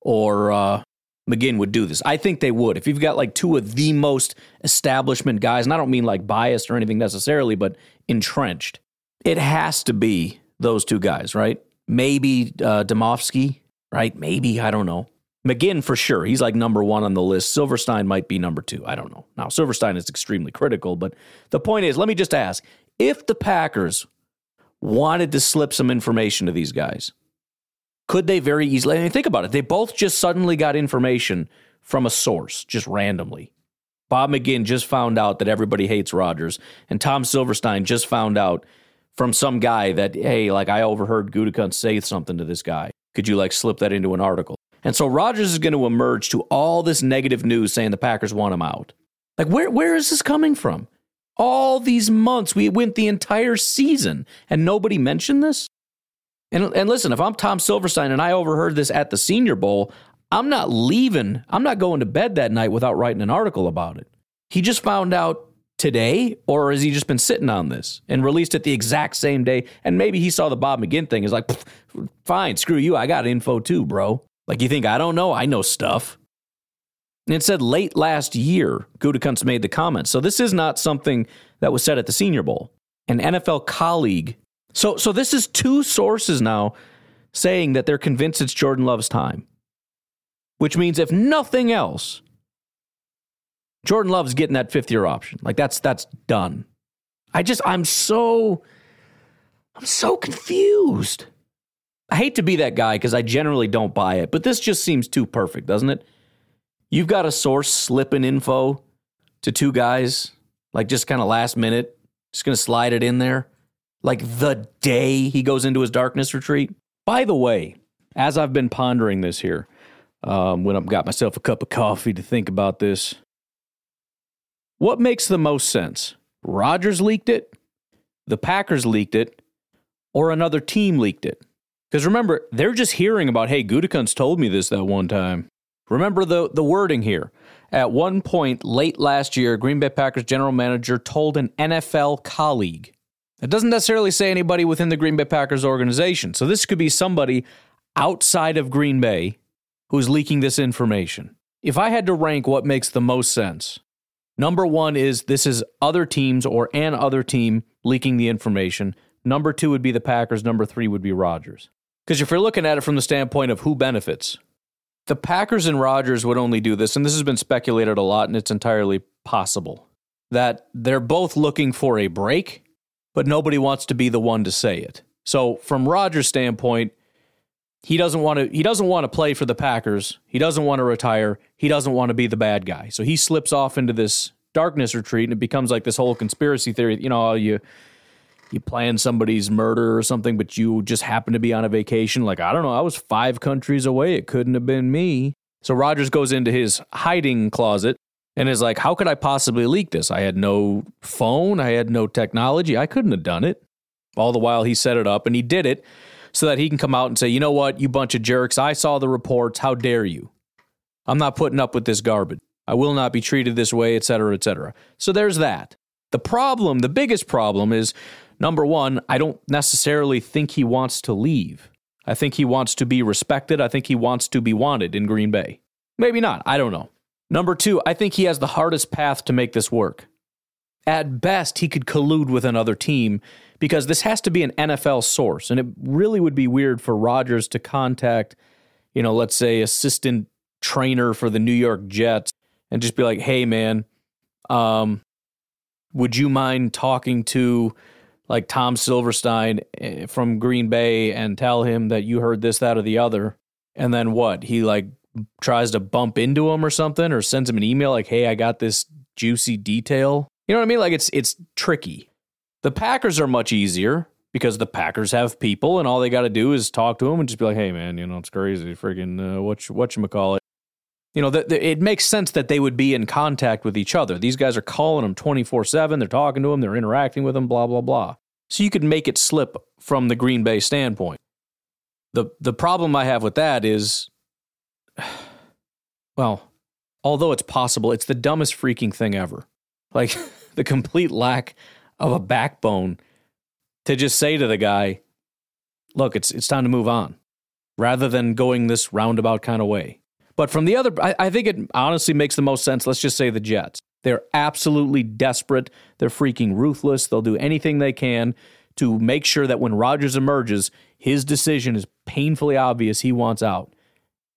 or uh, McGinn would do this. I think they would. If you've got like two of the most establishment guys, and I don't mean like biased or anything necessarily, but entrenched, it has to be those two guys, right? Maybe uh, Demovsky, right? Maybe, I don't know. McGinn for sure. He's like number one on the list. Silverstein might be number two. I don't know. Now, Silverstein is extremely critical, but the point is let me just ask if the Packers wanted to slip some information to these guys, could they very easily? I mean, think about it. They both just suddenly got information from a source, just randomly. Bob McGinn just found out that everybody hates Rodgers, and Tom Silverstein just found out from some guy that, hey, like I overheard Gutekunst say something to this guy. Could you like slip that into an article? And so Rodgers is going to emerge to all this negative news saying the Packers want him out. Like, where where is this coming from? All these months, we went the entire season, and nobody mentioned this. And, and listen, if I'm Tom Silverstein and I overheard this at the Senior Bowl, I'm not leaving. I'm not going to bed that night without writing an article about it. He just found out today, or has he just been sitting on this and released it the exact same day? And maybe he saw the Bob McGinn thing. Is like, fine, screw you. I got info too, bro. Like you think I don't know? I know stuff. And it said late last year, Gutekunst made the comment. So this is not something that was said at the Senior Bowl. An NFL colleague so, so this is two sources now saying that they're convinced it's Jordan Love's time, which means if nothing else, Jordan Love's getting that fifth year option. Like that's that's done. I just I'm so I'm so confused. I hate to be that guy because I generally don't buy it, but this just seems too perfect, doesn't it? You've got a source slipping info to two guys, like just kind of last minute, just gonna slide it in there like the day he goes into his darkness retreat. By the way, as I've been pondering this here, um, when I've got myself a cup of coffee to think about this, what makes the most sense? Rodgers leaked it, the Packers leaked it, or another team leaked it? Because remember, they're just hearing about, hey, Gutekunst told me this that one time. Remember the, the wording here. At one point late last year, Green Bay Packers general manager told an NFL colleague it doesn't necessarily say anybody within the Green Bay Packers organization. So this could be somebody outside of Green Bay who's leaking this information. If I had to rank what makes the most sense, number one is this is other teams or an other team leaking the information. Number two would be the Packers. Number three would be Rodgers. Because if you're looking at it from the standpoint of who benefits, the Packers and Rodgers would only do this, and this has been speculated a lot, and it's entirely possible that they're both looking for a break but nobody wants to be the one to say it. So from Rodgers' standpoint, he doesn't want to he doesn't want to play for the Packers. He doesn't want to retire. He doesn't want to be the bad guy. So he slips off into this darkness retreat and it becomes like this whole conspiracy theory, you know, you you plan somebody's murder or something, but you just happen to be on a vacation. Like, I don't know, I was five countries away. It couldn't have been me. So Rodgers goes into his hiding closet and is like, how could I possibly leak this? I had no phone, I had no technology, I couldn't have done it. All the while he set it up and he did it so that he can come out and say, you know what, you bunch of jerks, I saw the reports, how dare you? I'm not putting up with this garbage. I will not be treated this way, et cetera, et cetera. So there's that. The problem, the biggest problem is Number one, I don't necessarily think he wants to leave. I think he wants to be respected. I think he wants to be wanted in Green Bay. Maybe not. I don't know. Number two, I think he has the hardest path to make this work. At best, he could collude with another team because this has to be an NFL source. And it really would be weird for Rodgers to contact, you know, let's say assistant trainer for the New York Jets and just be like, hey, man, um, would you mind talking to like Tom Silverstein eh, from Green Bay and tell him that you heard this, that, or the other? And then what? He like tries to bump into him or something or sends him an email like, hey, I got this juicy detail. You know what I mean? Like it's it's tricky. The Packers are much easier because the Packers have people and all they got to do is talk to them and just be like, hey, man, you know, it's crazy. Freaking, uh, what, whatchamacallit you know, that it makes sense that they would be in contact with each other. These guys are calling them 24 7. They're talking to them, they're interacting with them, blah, blah, blah. So you could make it slip from the Green Bay standpoint. The, the problem I have with that is, <sighs> well, although it's possible, it's the dumbest freaking thing ever. Like <laughs> the complete lack of a backbone to just say to the guy, look, it's, it's time to move on rather than going this roundabout kind of way. But from the other, I, I think it honestly makes the most sense. Let's just say the Jets. They're absolutely desperate. They're freaking ruthless. They'll do anything they can to make sure that when Rodgers emerges, his decision is painfully obvious. He wants out.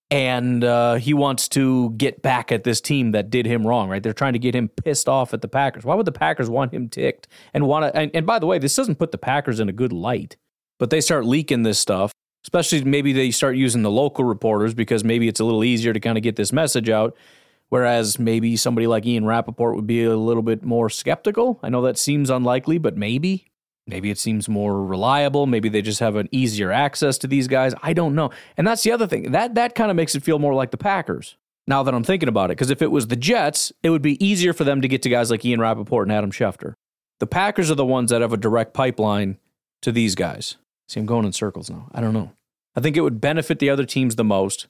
And uh, he wants to get back at this team that did him wrong, right? They're trying to get him pissed off at the Packers. Why would the Packers want him ticked and want to? And, and by the way, this doesn't put the Packers in a good light, but they start leaking this stuff especially maybe they start using the local reporters because maybe it's a little easier to kind of get this message out. Whereas maybe somebody like Ian Rapoport would be a little bit more skeptical. I know that seems unlikely, but maybe. Maybe it seems more reliable. Maybe they just have an easier access to these guys. I don't know. And that's the other thing. That that kind of makes it feel more like the Packers. Now that I'm thinking about it, because if it was the Jets, it would be easier for them to get to guys like Ian Rapoport and Adam Schefter. The Packers are the ones that have a direct pipeline to these guys. See, I'm going in circles now. I don't know. I think it would benefit the other teams the most.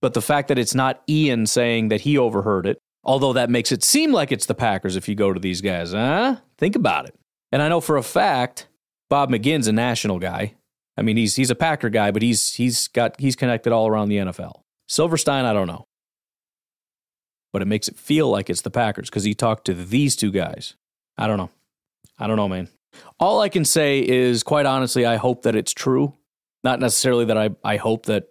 But the fact that it's not Ian saying that he overheard it, although that makes it seem like it's the Packers if you go to these guys, huh? Think about it. And I know for a fact Bob McGinn's a national guy. I mean, he's he's a Packer guy, but he's he's got he's connected all around the NFL. Silverstein, I don't know. But it makes it feel like it's the Packers because he talked to these two guys. I don't know. I don't know, man. All I can say is, quite honestly, I hope that it's true. Not necessarily that I, I hope that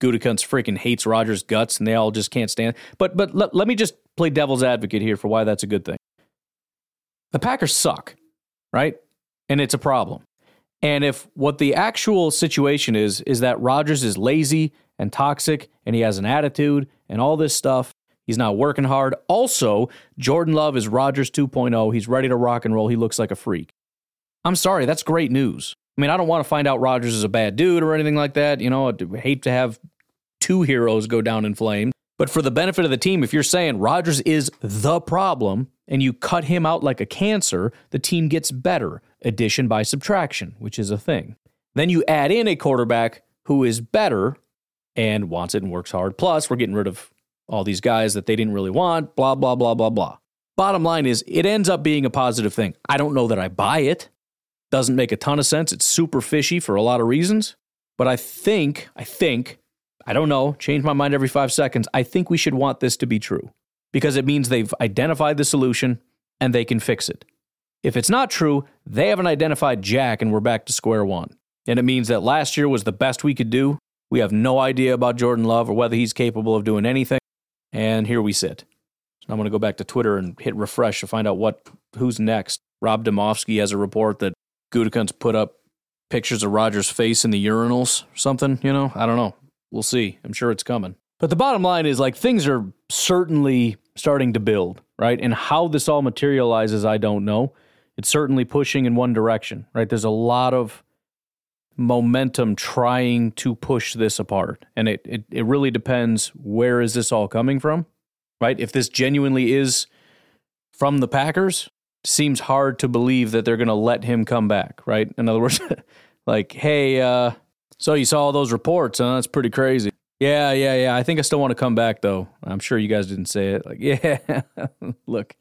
Gutekunst freaking hates Rodgers' guts and they all just can't stand. But but let, let me just play devil's advocate here for why that's a good thing. The Packers suck, right? And it's a problem. And if what the actual situation is is that Rodgers is lazy and toxic and he has an attitude and all this stuff, he's not working hard. Also, Jordan Love is Rodgers 2.0. He's ready to rock and roll. He looks like a freak. I'm sorry, that's great news. I mean, I don't want to find out Rodgers is a bad dude or anything like that. You know, I hate to have two heroes go down in flames. But for the benefit of the team, if you're saying Rodgers is the problem and you cut him out like a cancer, the team gets better. Addition by subtraction, which is a thing. Then you add in a quarterback who is better and wants it and works hard. Plus, we're getting rid of all these guys that they didn't really want, blah, blah, blah, blah, blah. Bottom line is, it ends up being a positive thing. I don't know that I buy it. Doesn't make a ton of sense. It's super fishy for a lot of reasons. But I think, I think, I don't know, change my mind every five seconds. I think we should want this to be true because it means they've identified the solution and they can fix it. If it's not true, they haven't identified Jack and we're back to square one. And it means that last year was the best we could do. We have no idea about Jordan Love or whether he's capable of doing anything. And here we sit. So I'm going to go back to Twitter and hit refresh to find out what who's next. Rob Demovsky has a report that Gutekunst put up pictures of Rodgers' face in the urinals or something, you know? I don't know. We'll see. I'm sure it's coming. But the bottom line is like things are certainly starting to build, right? And how this all materializes, I don't know. It's certainly pushing in one direction, right? There's a lot of momentum trying to push this apart. And it, it, it really depends where is this all coming from, right? If this genuinely is from the Packers, seems hard to believe that they're going to let him come back, right? In other words, <laughs> like, hey, uh, so you saw all those reports, huh? That's pretty crazy. Yeah, yeah, yeah. I think I still want to come back, though. I'm sure you guys didn't say it. Like, <laughs> yeah, look,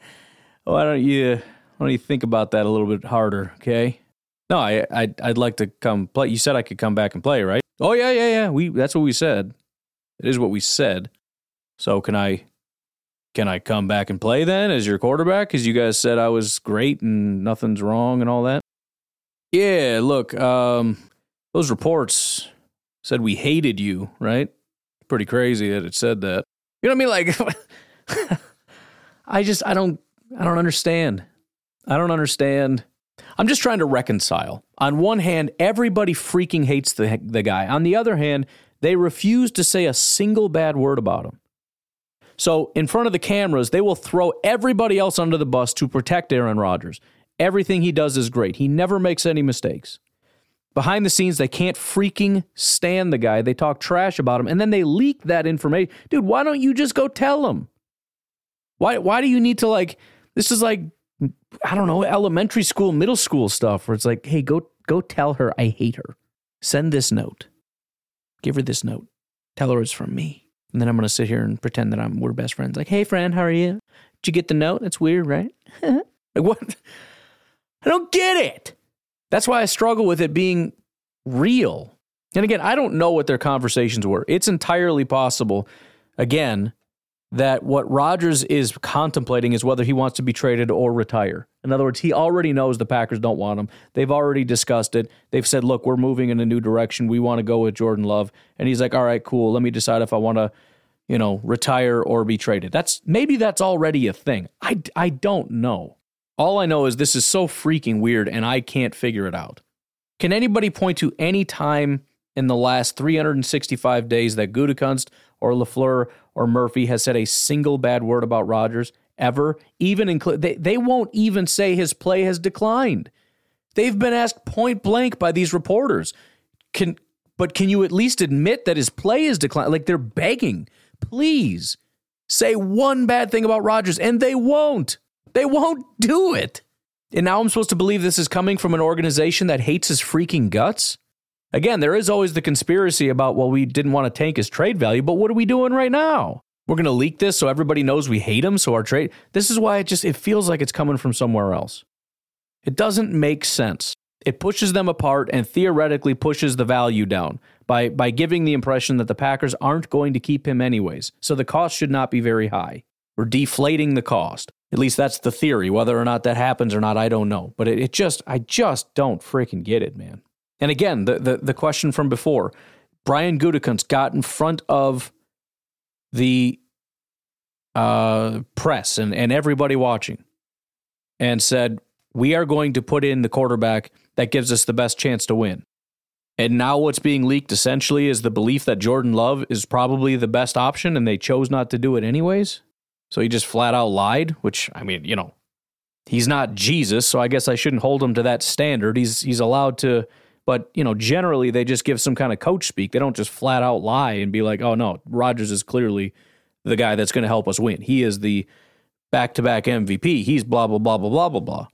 why don't you why don't you think about that a little bit harder, okay? No, I, I I'd like to come play. You said I could come back and play, right? Oh yeah, yeah, yeah. We that's what we said. It is what we said. So can I can I come back and play then as your quarterback? Because you guys said I was great and nothing's wrong and all that. Yeah, look, um, those reports said we hated you, right? Pretty crazy that it said that. You know what I mean? Like, <laughs> I just I don't I don't understand. I don't understand. I'm just trying to reconcile. On one hand, everybody freaking hates the the guy. On the other hand, they refuse to say a single bad word about him. So, in front of the cameras, they will throw everybody else under the bus to protect Aaron Rodgers. Everything he does is great. He never makes any mistakes. Behind the scenes, they can't freaking stand the guy. They talk trash about him and then they leak that information. Dude, why don't you just go tell him? Why why do you need to like this is like I don't know, elementary school, middle school stuff where it's like, "Hey, go go tell her I hate her. Send this note. Give her this note. Tell her it's from me." And then I'm to sit here and pretend that I'm we're best friends. Like, "Hey friend, how are you? Did you get the note? That's weird, right?" <laughs> like what? I don't get it. That's why I struggle with it being real. And again, I don't know what their conversations were. It's entirely possible, again, that what Rodgers is contemplating is whether he wants to be traded or retire. In other words, he already knows the Packers don't want him. They've already discussed it. They've said, look, we're moving in a new direction. We want to go with Jordan Love. And he's like, all right, cool. Let me decide if I want to, you know, retire or be traded. That's maybe that's already a thing. I, I don't know. All I know is this is so freaking weird and I can't figure it out. Can anybody point to any time in the last 365 days that Gutekunst or LaFleur or Murphy has said a single bad word about Rodgers ever? Even include they, they won't even say his play has declined. They've been asked point blank by these reporters. Can but can you at least admit that his play is declined? Like they're begging, please say one bad thing about Rodgers, and they won't. They won't do it. And now I'm supposed to believe this is coming from an organization that hates his freaking guts? Again, there is always the conspiracy about, well, we didn't want to tank his trade value, but what are we doing right now? We're going to leak this so everybody knows we hate him, so our trade. This is why it just it feels like it's coming from somewhere else. It doesn't make sense. It pushes them apart and theoretically pushes the value down by by giving the impression that the Packers aren't going to keep him anyways. So the cost should not be very high. We're deflating the cost. At least that's the theory. Whether or not that happens or not, I don't know. But it, it just, I just don't freaking get it, man. And again, the, the, the question from before Brian Gutekunst got in front of the uh, press and, and everybody watching and said, We are going to put in the quarterback that gives us the best chance to win. And now what's being leaked essentially is the belief that Jordan Love is probably the best option and they chose not to do it anyways. So he just flat out lied, which I mean, you know, he's not Jesus, so I guess I shouldn't hold him to that standard. He's he's allowed to but you know, generally they just give some kind of coach speak. They don't just flat out lie and be like, "Oh no, Rodgers is clearly the guy that's going to help us win. He is the back-to-back MVP. He's blah blah blah blah blah blah blah."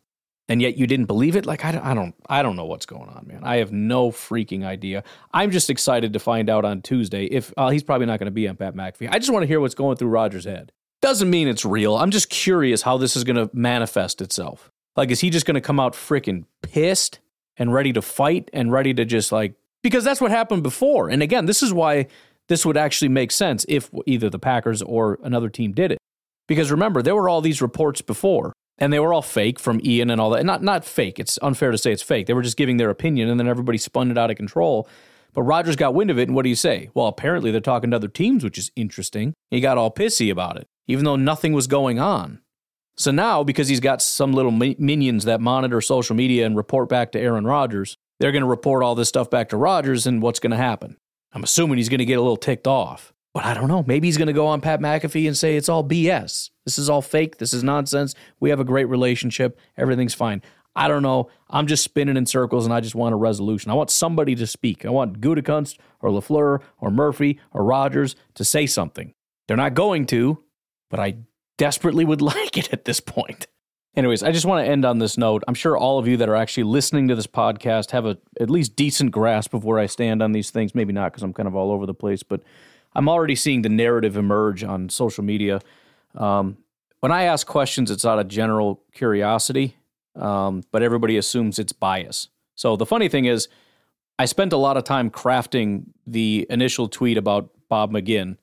And yet you didn't believe it? Like I, don't, I don't I don't know what's going on, man. I have no freaking idea. I'm just excited to find out on Tuesday if uh, he's probably not going to be on Pat McAfee. I just want to hear what's going through Rodgers' head. Doesn't mean it's real. I'm just curious how this is going to manifest itself. Like, is he just going to come out freaking pissed and ready to fight and ready to just like, because that's what happened before. And again, this is why this would actually make sense if either the Packers or another team did it. Because remember, there were all these reports before, and they were all fake from Ian and all that. Not not fake. It's unfair to say it's fake. They were just giving their opinion, and then everybody spun it out of control. But Rodgers got wind of it, and what do you say? Well, apparently they're talking to other teams, which is interesting. He got all pissy about it even though nothing was going on. So now, because he's got some little minions that monitor social media and report back to Aaron Rodgers, they're going to report all this stuff back to Rodgers, and what's going to happen? I'm assuming he's going to get a little ticked off. But I don't know. Maybe he's going to go on Pat McAfee and say it's all BS. This is all fake. This is nonsense. We have a great relationship. Everything's fine. I don't know. I'm just spinning in circles and I just want a resolution. I want somebody to speak. I want Gutekunst or LaFleur or Murphy or Rodgers to say something. They're not going to, but I desperately would <laughs> like it at this point. Anyways, I just want to end on this note. I'm sure all of you that are actually listening to this podcast have a at least decent grasp of where I stand on these things. Maybe not because I'm kind of all over the place, but I'm already seeing the narrative emerge on social media. Um, when I ask questions, it's out of general curiosity. um, but everybody assumes it's bias. So the funny thing is, I spent a lot of time crafting the initial tweet about Bob McGinn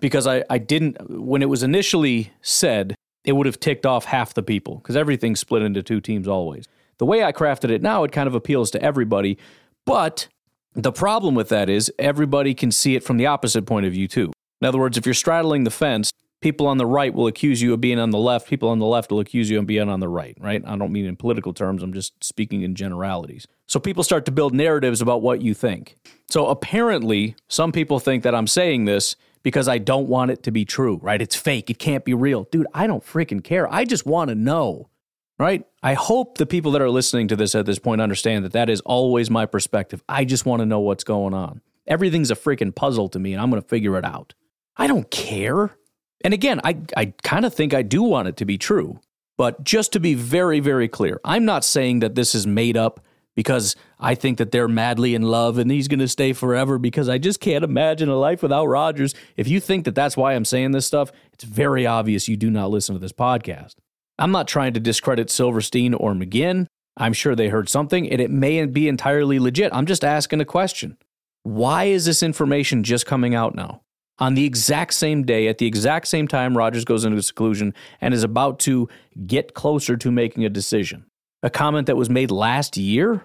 because I, I didn't, when it was initially said, it would have ticked off half the people because everything's split into two teams always. The way I crafted it now, it kind of appeals to everybody. But the problem with that is everybody can see it from the opposite point of view, too. In other words, if you're straddling the fence, people on the right will accuse you of being on the left. People on the left will accuse you of being on the right, right? I don't mean in political terms. I'm just speaking in generalities. So people start to build narratives about what you think. So apparently, some people think that I'm saying this because I don't want it to be true, right? It's fake. It can't be real. Dude, I don't freaking care. I just want to know, right? I hope the people that are listening to this at this point understand that that is always my perspective. I just want to know what's going on. Everything's a freaking puzzle to me, and I'm going to figure it out. I don't care. And again, I, I kind of think I do want it to be true. But just to be very, very clear, I'm not saying that this is made up because I think that they're madly in love and he's going to stay forever because I just can't imagine a life without Rodgers. If you think that that's why I'm saying this stuff, it's very obvious you do not listen to this podcast. I'm not trying to discredit Silverstein or McGinn. I'm sure they heard something and it may be entirely legit. I'm just asking a question. Why is this information just coming out now? on the exact same day, at the exact same time, Rodgers goes into seclusion and is about to get closer to making a decision. A comment that was made last year.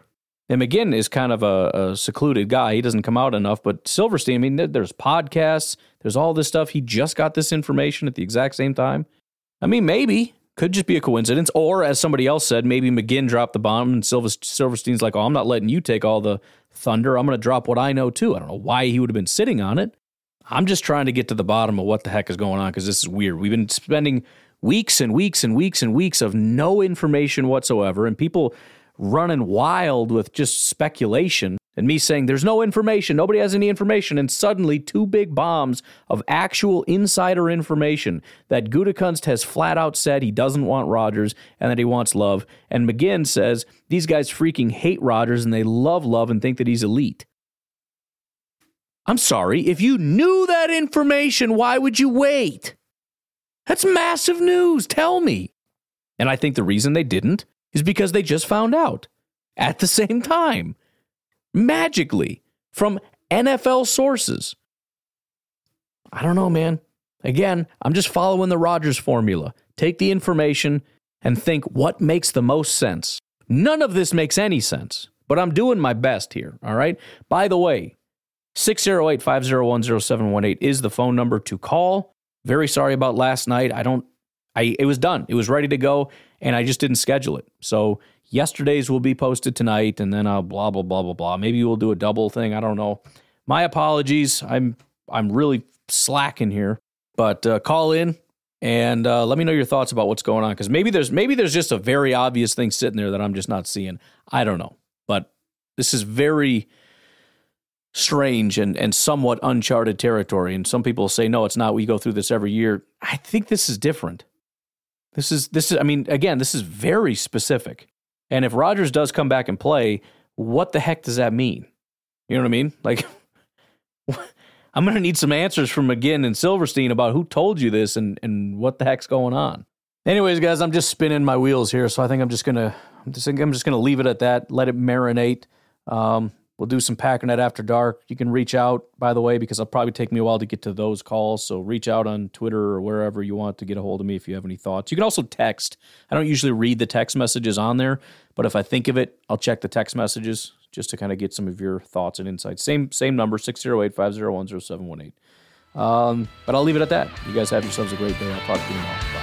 And McGinn is kind of a, a secluded guy. He doesn't come out enough. But Silverstein, I mean, there's podcasts, there's all this stuff. He just got this information at the exact same time. I mean, maybe. Could just be a coincidence. Or, as somebody else said, maybe McGinn dropped the bomb and Silverstein's like, oh, I'm not letting you take all the thunder. I'm going to drop what I know too. I don't know why he would have been sitting on it. I'm just trying to get to the bottom of what the heck is going on because this is weird. We've been spending weeks and weeks and weeks and weeks of no information whatsoever, and people running wild with just speculation and me saying there's no information, nobody has any information, and suddenly two big bombs of actual insider information that Gutekunst has flat out said he doesn't want Rodgers and that he wants love, and McGinn says these guys freaking hate Rodgers and they love love and think that he's elite. I'm sorry, if you knew that information, why would you wait? That's massive news. Tell me. And I think the reason they didn't is because they just found out at the <laughs> same time, magically, from NFL sources. I don't know, man. Again, I'm just following the Rodgers formula. Take the information and think what makes the most sense. None of this makes any sense, but I'm doing my best here, all right? By the way, 608 501 0718 is the phone number to call. Very sorry about last night. I don't, I, it was done. It was ready to go, and I just didn't schedule it. So yesterday's will be posted tonight, and then I'll blah, blah, blah, blah, blah. Maybe we'll do a double thing. I don't know. My apologies. I'm, I'm really slacking here, but uh, call in and uh, let me know your thoughts about what's going on because maybe there's maybe there's just a very obvious thing sitting there that I'm just not seeing. I don't know, but this is very strange and, and somewhat uncharted territory. And some people say, no, it's not. We go through this every year. I think this is different. This is, this is, I mean, again, this is very specific. And if Rodgers does come back and play, what the heck does that mean? You know what I mean? <laughs> Like, I'm going to need some answers from McGinn and Silverstein about who told you this and, and what the heck's going on. Anyways, guys, I'm just spinning my wheels here, so I think I'm just gonna I'm just, I'm just gonna leave it at that. Let it marinate. Um, We'll do some Packernet after dark. You can reach out, by the way, because it'll probably take me a while to get to those calls. So reach out on Twitter or wherever you want to get a hold of me if you have any thoughts. You can also text. I don't usually read the text messages on there, but if I think of it, I'll check the text messages just to kind of get some of your thoughts and insights. Same same number, 608-501-0718. Um, but I'll leave it at that. You guys have yourselves a great day. I'll talk to you tomorrow. Bye.